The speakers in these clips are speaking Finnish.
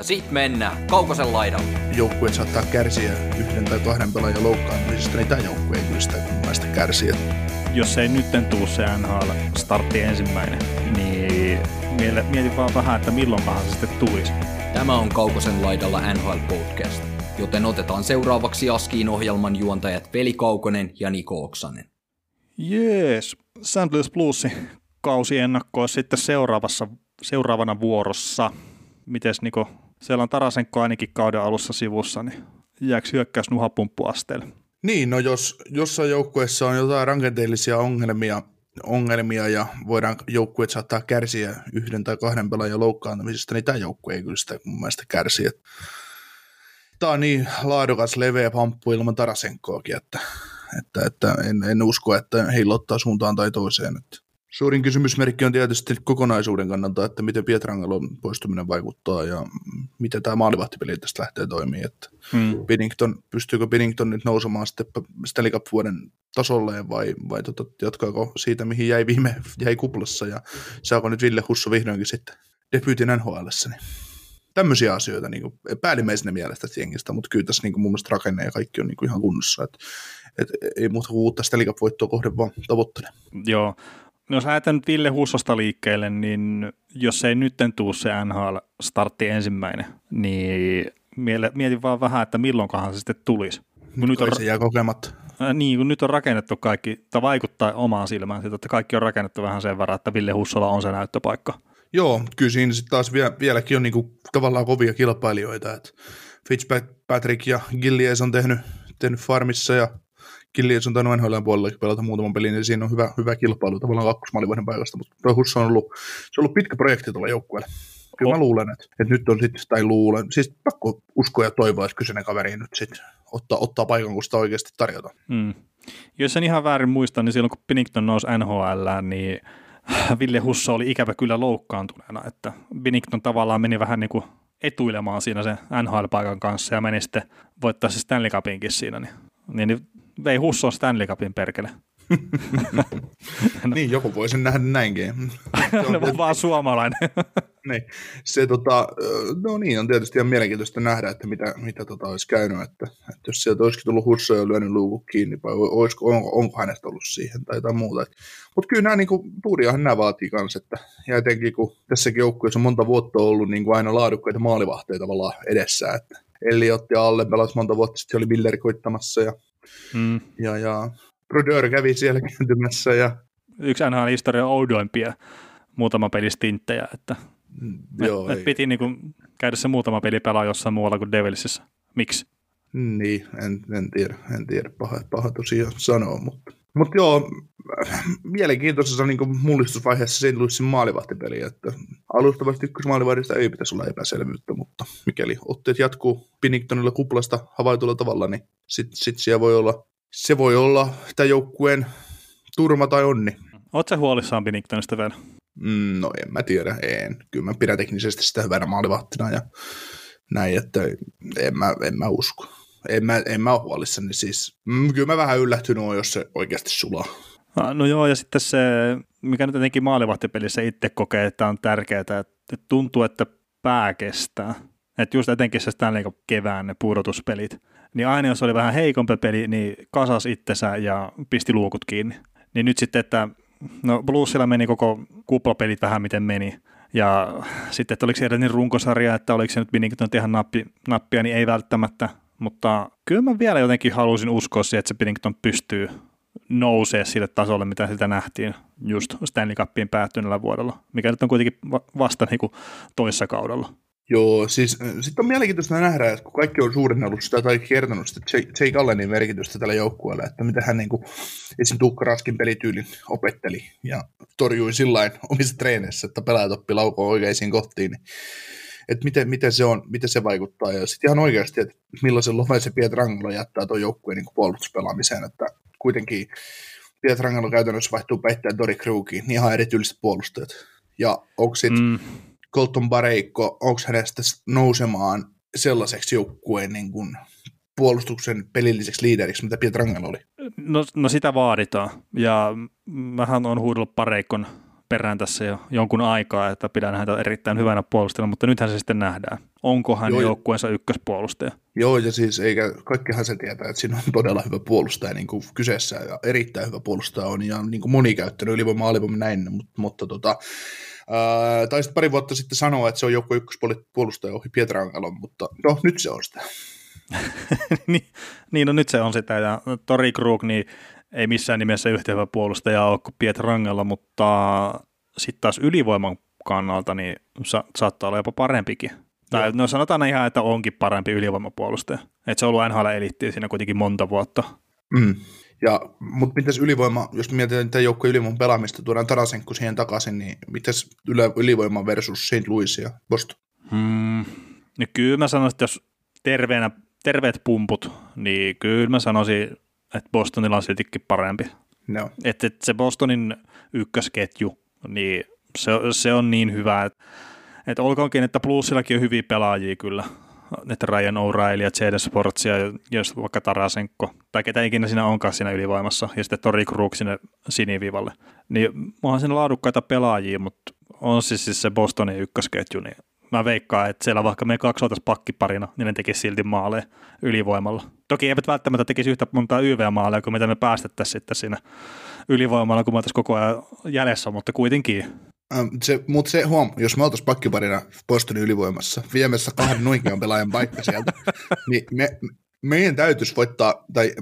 Ja sit mennään Kaukosen laidalle. Joukkueet saattaa kärsiä yhden tai kahden pelaajan loukkaantumisesta, niin tämä joukkue ei kyllä sitä mielestä kärsiä. Jos ei nytten tuu se NHL startti ensimmäinen, niin mietin vaan vähän, että milloinpahan se sitten tulisi. Tämä on Kaukosen laidalla NHL Podcast, joten otetaan seuraavaksi Askiin ohjelman juontajat Veli Kaukonen ja Niko Oksanen. Jees, St. Louis Bluesin kausi ennakkoa sitten seuraavassa, seuraavana vuorossa. Mites Niko, siellä on Tarasenko ainakin kauden alussa sivussa, niin jääkö hyökkäys nuhapumppuasteelle? Niin, no jos jossain joukkueessa on jotain rakenteellisia ongelmia, ongelmia ja voidaan joukkueet saattaa kärsiä yhden tai kahden pelaajan loukkaantumisesta, niin tämä joukkue ei kyllä sitä mun mielestä kärsi. Tämä on niin laadukas, leveä pamppu ilman Tarasenkoakin, että, että, että en, en, usko, että heillä ottaa suuntaan tai toiseen. Että Suurin kysymysmerkki on tietysti kokonaisuuden kannalta, että miten Pietrangalon poistuminen vaikuttaa ja miten tämä maalivahtipeli tästä lähtee toimimaan. Että hmm. Binnington, pystyykö Binnington nyt nousemaan sitten Stanley Cup-vuoden tasolle vai, vai tota, jatkaako siitä, mihin jäi viime jäi kuplassa ja saako nyt Ville Husso vihdoinkin sitten debyytin nhl niin tämmöisiä asioita niin kuin päällimmäisenä mielestä jengistä, mutta kyllä tässä niin kuin mun mielestä rakenne ja kaikki on niin kuin ihan kunnossa. Et, et, ei muuta kuin uutta Stanley Cup-voittoa kohden vaan tavoittele. Joo, No jos lähdetään nyt Ville Hussosta liikkeelle, niin jos ei nytten tuu se NHL-startti ensimmäinen, niin mietin vaan vähän, että milloinkohan se sitten tulisi. Kun nyt on, se jää kokematta. Äh, niin, kun nyt on rakennettu kaikki, tai vaikuttaa omaan silmään siitä, että kaikki on rakennettu vähän sen verran, että Ville Hussola on se näyttöpaikka. Joo, kyllä siinä sitten taas vielä, vieläkin on niinku tavallaan kovia kilpailijoita, että Fitzpatrick ja Gillies on tehnyt, tehnyt farmissa ja Killies on tainnut NHL puolella pelata muutaman pelin, niin siinä on hyvä, hyvä kilpailu tavallaan kakkosmaalivahdin paikasta, mutta tuo Husso on ollut, se on ollut pitkä projekti tuolla joukkueelle. Kyllä mä luulen, että, että nyt on sitten, tai luulen, siis pakko uskoa ja toivoa, että kyseinen kaveri nyt sitten ottaa, ottaa paikan, kun sitä oikeasti tarjotaan. Mm. Jos en ihan väärin muista, niin silloin kun Pinnington nousi NHL, niin Ville Husso oli ikävä kyllä loukkaantuneena, että Binnington tavallaan meni vähän niin kuin etuilemaan siinä sen NHL-paikan kanssa ja meni sitten voittaa se Stanley Cupinkin siinä, niin, niin vei Husson Stanley Cupin perkele. Niin, joku voisi nähdä näinkin. no, vaan suomalainen. niin, se tota, no niin, on tietysti ihan mielenkiintoista nähdä, että mitä, mitä tota olisi käynyt, että, että jos sieltä olisikin tullut Husso ja lyönyt luukut kiinni, vai olisiko, onko, onko hänestä ollut siihen tai jotain muuta. Mutta kyllä nämä, niin kuin, tuuriahan nämä vaatii kanssa, että, ja etenkin kun tässäkin joukkueessa on monta vuotta ollut niin kuin aina laadukkaita maalivahteita tavallaan edessä, että Elliot ja Alle pelasi monta vuotta sitten, oli Milleri koittamassa ja Mm. Ja, ja Brodeur kävi siellä kääntymässä. Ja... Yksi NHL historian oudoimpia muutama pelistinttejä, että mm, Joo, et, et piti niinku käydä se muutama peli pelaa jossain muualla kuin Devilsissä. Miksi? Niin, en, en tiedä, en tiedä, paha, paha tosiaan sanoa, mutta mutta joo, mielenkiintoisessa niin mullistusvaiheessa St. Louisin maalivahtipeli, että alustavasti ykkösmaalivahdista ei pitäisi olla epäselvyyttä, mutta mikäli otteet jatkuu Pinningtonilla kuplasta havaitulla tavalla, niin sitten sit siellä voi olla, se voi olla tämän joukkueen turma tai onni. Oletko huolissaan Pinningtonista vielä? Mm, no en mä tiedä, en. Kyllä mä pidän teknisesti sitä hyvänä maalivahtina ja näin, että en mä, en mä usko en mä, en mä ole huolissani. Siis, mm, kyllä mä vähän yllättynyt on, jos se oikeasti sulaa. No joo, ja sitten se, mikä nyt jotenkin maalivahtipelissä itse kokee, että on tärkeää, että tuntuu, että pää kestää. Että just etenkin se Stanley kevään ne pudotuspelit, niin aina jos oli vähän heikompi peli, niin kasas itsensä ja pisti luukut kiinni. Niin nyt sitten, että no Bluesilla meni koko kuplapelit vähän miten meni, ja sitten, että oliko se edellinen runkosarja, että oliko se nyt Binnington ihan nappi, nappia, niin ei välttämättä. Mutta kyllä mä vielä jotenkin halusin uskoa siihen, että se Piddington pystyy nousee sille tasolle, mitä siltä nähtiin just Stanley Cupiin päättyneellä vuodella, mikä nyt on kuitenkin vasta niin kuin toissa kaudella. Joo, siis äh, sitten on mielenkiintoista nähdä, että kun kaikki on suurennellut sitä tai kertonut sitä Jake Allenin merkitystä tällä joukkueella, että mitä hän niin kuin, esim. Tuukka Raskin pelityylin opetteli ja torjui sillä omissa treeneissä, että pelaajat oppi laukoon oikeisiin kohtiin, niin että miten, miten, se on, miten se vaikuttaa. Ja sitten ihan oikeasti, että millaisen loven se Pietrangelo jättää tuon joukkueen niin puolustuspelaamiseen, että kuitenkin Pietrangelo käytännössä vaihtuu peittämään Dori Krugiin, niin ihan erityiset puolustajat. Ja onko sitten mm. Colton Bareikko, onko hänestä nousemaan sellaiseksi joukkueen niin kuin puolustuksen pelilliseksi liideriksi, mitä Pietrangelo oli? No, no sitä vaaditaan, ja mähän on huudellut Pareikon perään tässä jo jonkun aikaa, että pidän häntä erittäin hyvänä puolustajana, mutta nythän se sitten nähdään. Onko hän Joo, joukkueensa ykköspuolustaja? Joo, ja siis eikä, kaikkihan se tietää, että siinä on todella hyvä puolustaja niin kuin kyseessä, ja erittäin hyvä puolustaja on, ja niin kuin monikäyttänyt ylivoima, alivoima näin, mutta, mutta tota, ää, taisit pari vuotta sitten sanoa, että se on joku ykköspuolustaja ohi Pietrankalon, mutta no, nyt se on sitä. niin, niin, no nyt se on sitä, ja Tori Krug, niin ei missään nimessä yhtä hyvä puolustaja ole kuin Pietrangella, mutta sitten taas ylivoiman kannalta niin sa- saattaa olla jopa parempikin. Tai no sanotaan ihan, että onkin parempi ylivoimapuolustaja. Että se on ollut NHL elittiä siinä kuitenkin monta vuotta. Mm. Ja, mutta mitäs ylivoima, jos mietitään että joukko ylivoiman pelaamista, tuodaan Tarasenko siihen takaisin, niin mitäs ylivoima versus St. Louis ja Boston? Hmm. No kyllä mä sanoisin, että jos terveenä, terveet pumput, niin kyllä mä sanoisin, että Bostonilla on siltikin parempi. No. Että et se Bostonin ykkösketju, niin se, se on niin hyvä, että et olkoonkin, että plussillakin on hyviä pelaajia kyllä, että Ryan O'Reilly ja Jaden Sports ja jos vaikka Tarasenko, tai ketä ikinä siinä onkaan siinä ylivoimassa, ja sitten Tori Krug sinne sinivivalle. Niin onhan siinä laadukkaita pelaajia, mutta on siis, siis se Bostonin ykkösketju, niin mä veikkaan, että siellä vaikka me kaksi oltaisiin pakkiparina, niin ne tekisi silti maaleja ylivoimalla. Toki eivät välttämättä tekisi yhtä monta YV-maaleja kuin mitä me päästettäisiin sitten siinä ylivoimalla, kun me oltaisiin koko ajan jäljessä, mutta kuitenkin. Ähm, se, mutta se huom, jos me oltaisiin pakkiparina Bostonin ylivoimassa viemässä kahden nuikean pelaajan paikka sieltä, niin me, meidän täytyisi voittaa, tai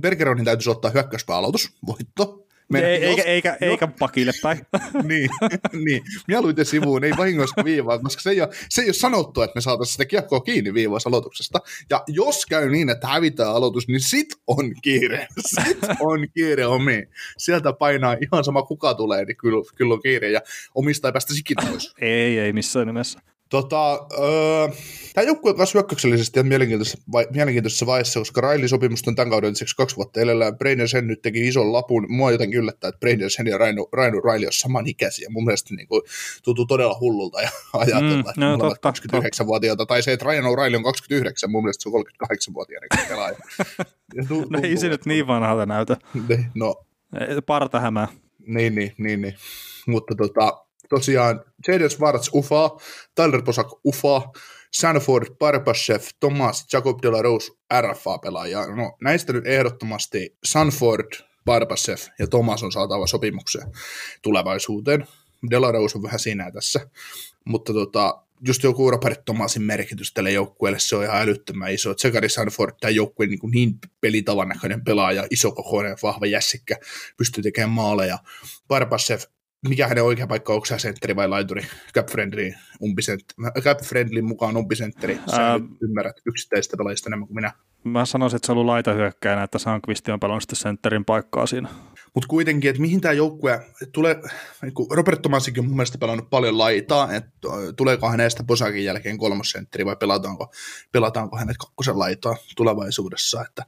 Bergeronin täytyisi ottaa hyökkäyspääaloitus, voitto, me, ei, eikä, eikä, eikä pakille päin. niin, niin, mieluiten sivuun, ei vahingossa viivaa, koska se ei, ole, se ei ole sanottu, että me saataisiin sitä kiekkoa kiinni viivaus aloituksesta. Ja jos käy niin, että hävitään aloitus, niin sit on kiire. Sit on kiire omi. Sieltä painaa ihan sama kuka tulee, niin kyllä, kyllä on kiire. Ja omista ei päästä sikin pois. ei, ei missään nimessä. Tota, öö, tämä joukkue on myös hyökkäyksellisesti ihan mielenkiintoisessa, vai, mielenkiintoisessa vaiheessa, koska Railin sopimus on tämän kauden lisäksi kaksi vuotta edellä. Braden Sen nyt teki ison lapun. Mua jotenkin yllättää, että Braden Sen ja Rainu, Rainu Raili on samanikäisiä. Mun mielestä niin kuin, tuntuu todella hullulta ja ajatella, mm, että no, totta, 29-vuotiaita. Tai se, että Ryan O'Reilly on 29, mun mielestä se on 38-vuotiaana pelaaja. tu, no ei se nyt niin vanhalta näytä. Ne, no. Parta hämää. Niin, niin, niin, niin. Mutta tota, tosiaan Jaden Schwartz UFA, Tyler Posak UFA, Sanford Barbashev, Thomas Jacob de la Rose RFA-pelaaja. No, näistä nyt ehdottomasti Sanford, Barbashev ja Thomas on saatava sopimukseen tulevaisuuteen. De la Rose on vähän siinä tässä, mutta tota, just joku Robert Thomasin merkitys tälle joukkueelle, se on ihan älyttömän iso. Tsekari Sanford, tämä joukkue niin, niin pelitavan näköinen pelaaja, isokokoinen, vahva jässikkä, pystyy tekemään maaleja. Barbashev mikä hänen oikea paikka on, onko sentteri vai laituri, cap friendly, cap friendly mukaan umpisentteri, sä Ää... ymmärrät yksittäistä pelaajista enemmän kuin minä. Mä sanoisin, että se on ollut laitahyökkäjänä, että Sankvisti on pelannut sitten sentterin paikkaa siinä. Mutta kuitenkin, että mihin tämä joukkue tulee, niin Robert Tomasikin on mun mielestä pelannut paljon laitaa, että tuleeko hänestä Posakin jälkeen kolmosentteri vai pelataanko, pelataanko hänet kakkosen laitaa tulevaisuudessa, että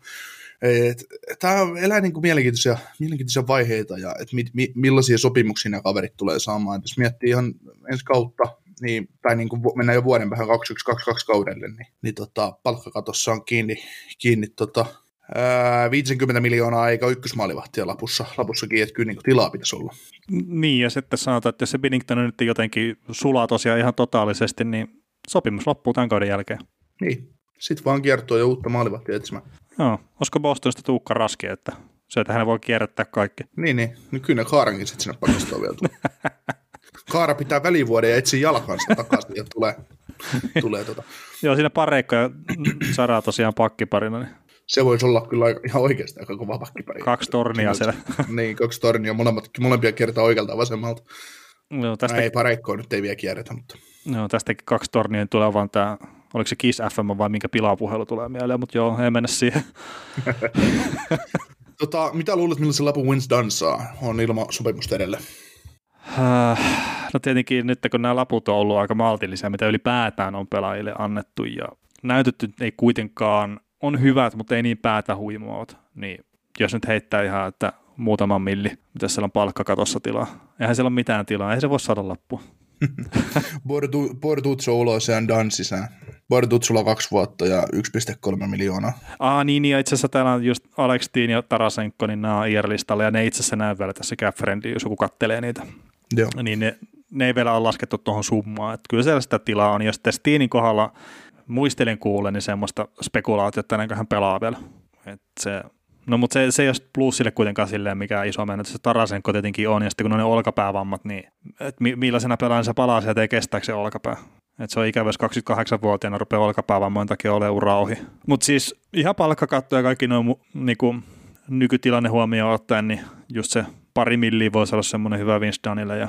Tämä elää niin kuin mielenkiintoisia, mielenkiintoisia vaiheita ja että mi, mi, millaisia sopimuksia nämä kaverit tulee saamaan. Jos miettii ihan ensi kautta, niin, tai niin kuin mennään jo vuoden vähän 2122 kaudelle, niin, niin tota, palkkakatossa on kiinni, kiinni tota, ää, 50 miljoonaa eikä ykkösmaalivahtia lapussa, lapussakin, että kyllä niin kuin tilaa pitäisi olla. Niin, ja sitten sanotaan, että jos se Binnington nyt jotenkin sulaa tosiaan ihan totaalisesti, niin sopimus loppuu tämän kauden jälkeen. Niin, sitten vaan kiertoa ja uutta maalivahtia etsimään. Joo, olisiko Bostonista Tuukka Raski, että se, että hän voi kierrättää kaikki. Niin, niin. No kyllä ne Kaarankin sitten sinne pakistoon vielä Kaara pitää välivuoden ja etsii jalkansa takaisin ja tulee, tulee tota. Joo, siinä pareikka ja Sara tosiaan pakkiparina. Niin. Se voisi olla kyllä ihan oikeasti aika kova pakkipari. Kaksi tornia siellä. niin, kaksi tornia, molemmat, molempia kiertää oikealta vasemmalta. No, tästä... ei pareikkoa nyt ei vielä kierretä, mutta... No, tästäkin kaksi tornia tulee vaan tämä oliko se Kiss FM vai minkä pilapuhelu tulee mieleen, mutta joo, ei mennä siihen. tota, mitä luulet, millaisen lapun Wins Dan saa? On ilman sopimusta edelleen. Äh, No tietenkin nyt kun nämä laput on ollut aika maltillisia, mitä ylipäätään on pelaajille annettu ja näytetty ei kuitenkaan on hyvät, mutta ei niin päätä huimoot, niin jos nyt heittää ihan, että muutaman milli, mitä siellä on palkkakatossa tilaa. Eihän siellä ole mitään tilaa, ei se voi saada lappu. Bortuzzo ulos ja sisään. Bortuzzolla kaksi vuotta ja 1,3 miljoonaa. Aa niin, ja itse asiassa täällä on just Alex Teen ja Tarasenko, niin nämä on IR-listalla, ja ne itse asiassa näy vielä tässä Cap jos joku kattelee niitä. Joo. Niin ne, ne ei vielä ole laskettu tuohon summaan. Että kyllä siellä sitä tilaa on, ja sitten Steenin kohdalla muistelin kuulen, niin semmoista spekulaatiota, että hän pelaa vielä. Et se, no mutta se, se ei ole plussille kuitenkaan silleen mikä iso menetys. Se Tarasenko tietenkin on, ja sitten kun on ne olkapäävammat, niin et millaisena pelaajana se palaa sieltä ei kestääkö se olkapää. Et se on ikävä, jos 28-vuotiaana rupeaa olkapäävammojen takia ole ura ohi. Mutta siis ihan palkkakatto ja kaikki noin niinku, nykytilanne huomioon ottaen, niin just se pari milliä voisi olla semmoinen hyvä Vince Dunille ja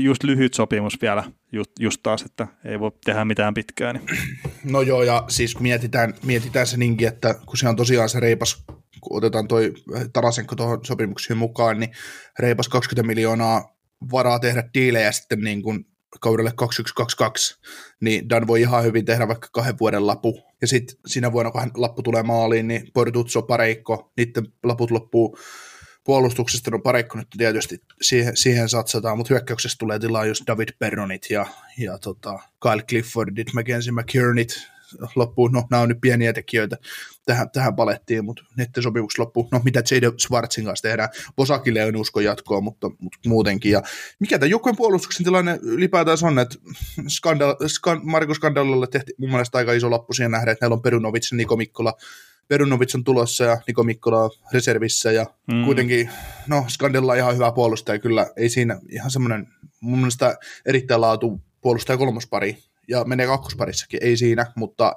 just lyhyt sopimus vielä just, just taas, että ei voi tehdä mitään pitkää. Niin. No joo, ja siis kun mietitään, mietitään se niinkin, että kun se on tosiaan se reipas, kun otetaan toi Tarasenko tuohon sopimuksiin mukaan, niin reipas 20 miljoonaa varaa tehdä diilejä sitten niin kuin kaudelle 2122, niin Dan voi ihan hyvin tehdä vaikka kahden vuoden lapu. Ja sitten siinä vuonna, kun hän lappu tulee maaliin, niin Portuzzo, Pareikko, niiden laput loppuu puolustuksesta, no Pareikko nyt tietysti siihen, siihen satsataan, mutta hyökkäyksessä tulee tilaa just David Perronit ja, ja tota Kyle Cliffordit, Mackenzie McKernit, loppuun, no nämä on nyt pieniä tekijöitä tähän, tähän palettiin, mutta nettisopimukset loppuu, no mitä J.D. Schwarzin kanssa tehdään, Bosakille en usko jatkoa, mutta, mutta muutenkin, ja mikä tämä joukkueen puolustuksen tilanne ylipäätään on, että skandal, skan, Marko Skandalalle tehtiin mun mielestä aika iso lappu siihen nähdä, että meillä on Perunovic ja Niko Mikkola, Perunovic on tulossa ja Niko Mikkola on reservissä ja mm. kuitenkin, no Skandella on ihan hyvä puolustaja kyllä, ei siinä ihan semmoinen mun mielestä erittäin laatu puolustaja kolmospari ja menee kakkosparissakin, ei siinä, mutta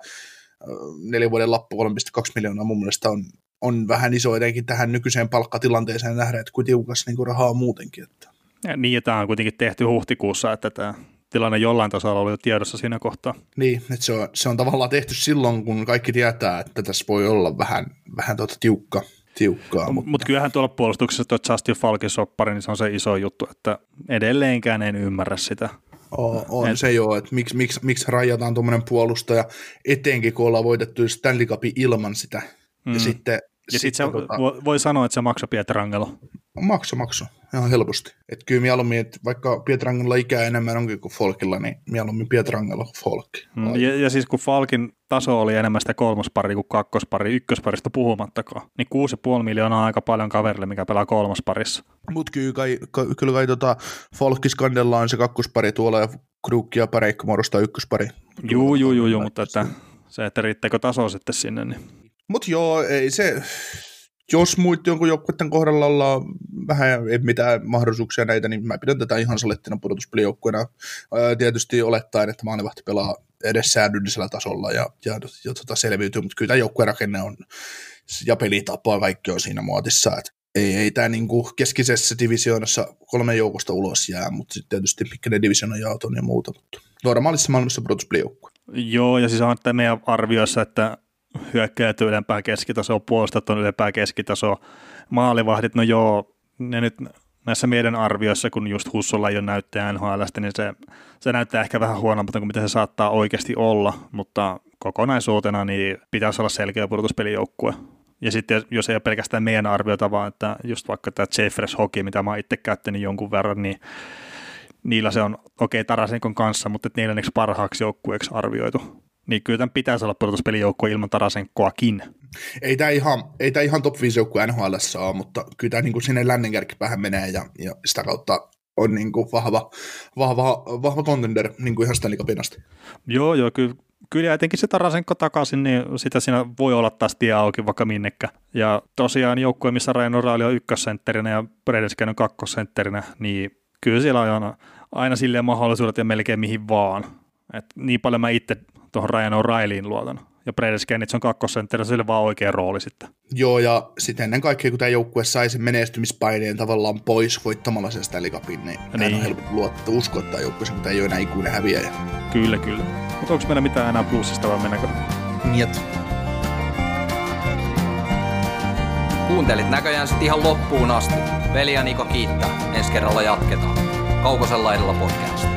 neljän vuoden lappu 3,2 miljoonaa mun mielestä on, on vähän iso etenkin tähän nykyiseen palkkatilanteeseen nähdä, että kuin tiukas niin rahaa muutenkin. Että. Ja niin, ja tämä on kuitenkin tehty huhtikuussa, että tämä tilanne jollain tasolla oli jo tiedossa siinä kohtaa. Niin, että se on, se on tavallaan tehty silloin, kun kaikki tietää, että tässä voi olla vähän, vähän tuota tiukka, tiukkaa. Mutta Mut kyllähän tuolla puolustuksessa tuo Justin Falkin soppari, niin se on se iso juttu, että edelleenkään en ymmärrä sitä. On, on Et, se joo, että miksi, miksi, miksi rajataan tuommoinen puolustaja, etenkin kun ollaan voitettu Stanley Cupin ilman sitä. Mm. Ja sitten ja sitten sit tota, voi sanoa, että se maksoi Pietrangelo. Makso, makso, ihan helposti. Että kyllä mieluummin, että vaikka Pietrangelo ikää enemmän onkin kuin Folkilla, niin mieluummin Pietrangelo kuin Folkki. Mm, ja, ja, siis kun Falkin taso oli enemmän sitä kolmospari kuin kakkospari, ykkösparista puhumattakaan, niin 6,5 miljoonaa on aika paljon kaverille, mikä pelaa kolmosparissa. Mutta kyllä kai, kyllä kai tota Folkkiskandella on se kakkospari tuolla ja Krukki ja Pareikko muodostaa ykköspari. Juu, juu, juu, juu mutta että se, että riittääkö taso sitten sinne, niin mutta joo, ei se, jos muut jonkun joukkueiden kohdalla ollaan vähän ei mitään mahdollisuuksia näitä, niin mä pidän tätä ihan salettina pudotuspelijoukkueena. Tietysti olettaen, että maalivahti pelaa edes säännöllisellä tasolla ja, ja, ja tota selviytyy, mutta kyllä tämä joukkueen rakenne on ja pelitapa kaikki on siinä muotissa, että ei, ei tämä niinku keskisessä divisioonassa kolme joukosta ulos jää, mutta sitten tietysti mikä ne divisioonan jaot on ja muuta, mutta normaalissa maailmassa pudotuspelijoukkue. Joo, ja siis on että meidän arvioissa, että hyökkäjät ylempää keskitasoa, puolustat on ylempää keskitasoa, maalivahdit, no joo, ne nyt näissä meidän arvioissa, kun just Hussolla ei ole näyttöä NHL, niin se, se näyttää ehkä vähän huonommalta kuin mitä se saattaa oikeasti olla, mutta kokonaisuutena niin pitäisi olla selkeä pudotuspelijoukkue. Ja sitten jos ei ole pelkästään meidän arviota, vaan että just vaikka tämä Jeffress Hockey, mitä mä itse käyttänyt jonkun verran, niin niillä se on okei okay, Tarasenkon kanssa, mutta neljänneksi parhaaksi joukkueeksi arvioitu niin kyllä tämän pitäisi olla pudotuspelijoukkue ilman Tarasenkoakin. Ei tämä ihan, ei tämä ihan top 5 joukkue NHL ole, mutta kyllä tämä niin kuin sinne lännen kärkipäähän menee ja, ja sitä kautta on niin kuin vahva, vahva, vahva contender niin kuin ihan Stanley Cupin asti. Joo, joo, kyllä, kyllä etenkin se Tarasenko takaisin, niin sitä siinä voi olla taas tie auki vaikka minnekä. Ja tosiaan joukkue, missä Ryan O'Reilly on ykkössentterinä ja Bredesken on kakkosentterinä, niin kyllä siellä on aina silleen mahdollisuudet ja melkein mihin vaan. Et niin paljon mä itse tuohon Ryan O'Reillyin luotan. Ja Brady Skennits on kakkosentteri, sille vaan oikea rooli sitten. Joo, ja sitten ennen kaikkea, kun tämä joukkue sai sen menestymispaineen tavallaan pois voittamalla sen Stanley Cupin, niin, niin. on helpot luottaa, uskoa tämä joukkue, kun tämä ei ole enää ikuinen häviäjä. Kyllä, kyllä. Mutta onko meillä mitään enää plussista vai mennäänkö? Niet. Kuuntelit näköjään sitten ihan loppuun asti. Veli ja Niko kiittää. Ensi kerralla jatketaan. Kaukosen laidalla podcast.